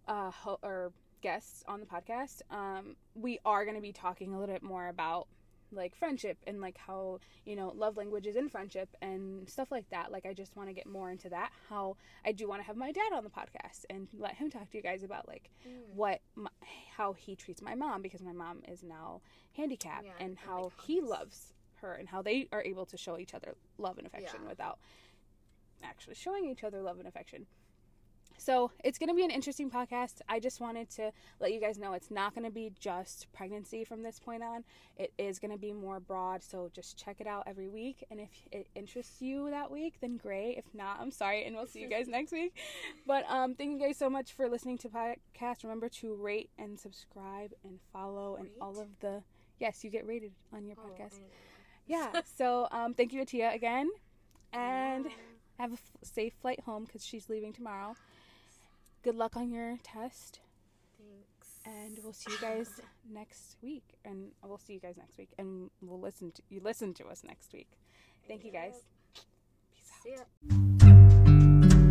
uh, ho- or guests on the podcast. Um, we are going to be talking a little bit more about like friendship and like how you know love languages in friendship and stuff like that like i just want to get more into that how i do want to have my dad on the podcast and let him talk to you guys about like Mm. what my, how he treats my mom because my mom is now handicapped Yeah, and how like, he loves her and how they are able to show each other love and affection Yeah. without actually showing each other love and affection so it's going to be an interesting podcast. I just wanted to let you guys know it's not going to be just pregnancy from this point on. It is going to be more broad. So just check it out every week. And if it interests you that week, then great. If not, I'm sorry. And we'll see you guys next week. But um, thank you guys so much for listening to podcast. Remember to rate and subscribe and follow and all of the. Yes, you get rated on your Oh, podcast. Yeah. So um, thank you, Atiyah, again. And Yeah. have a f- safe flight home because she's leaving tomorrow. Good luck on your test, Thanks. and we'll see you guys next week. And we'll see you guys next week, and we'll listen to you listen to us next week. Thank you guys. Peace out.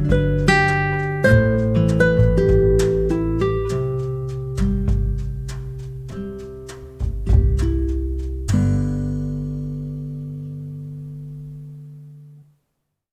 See ya.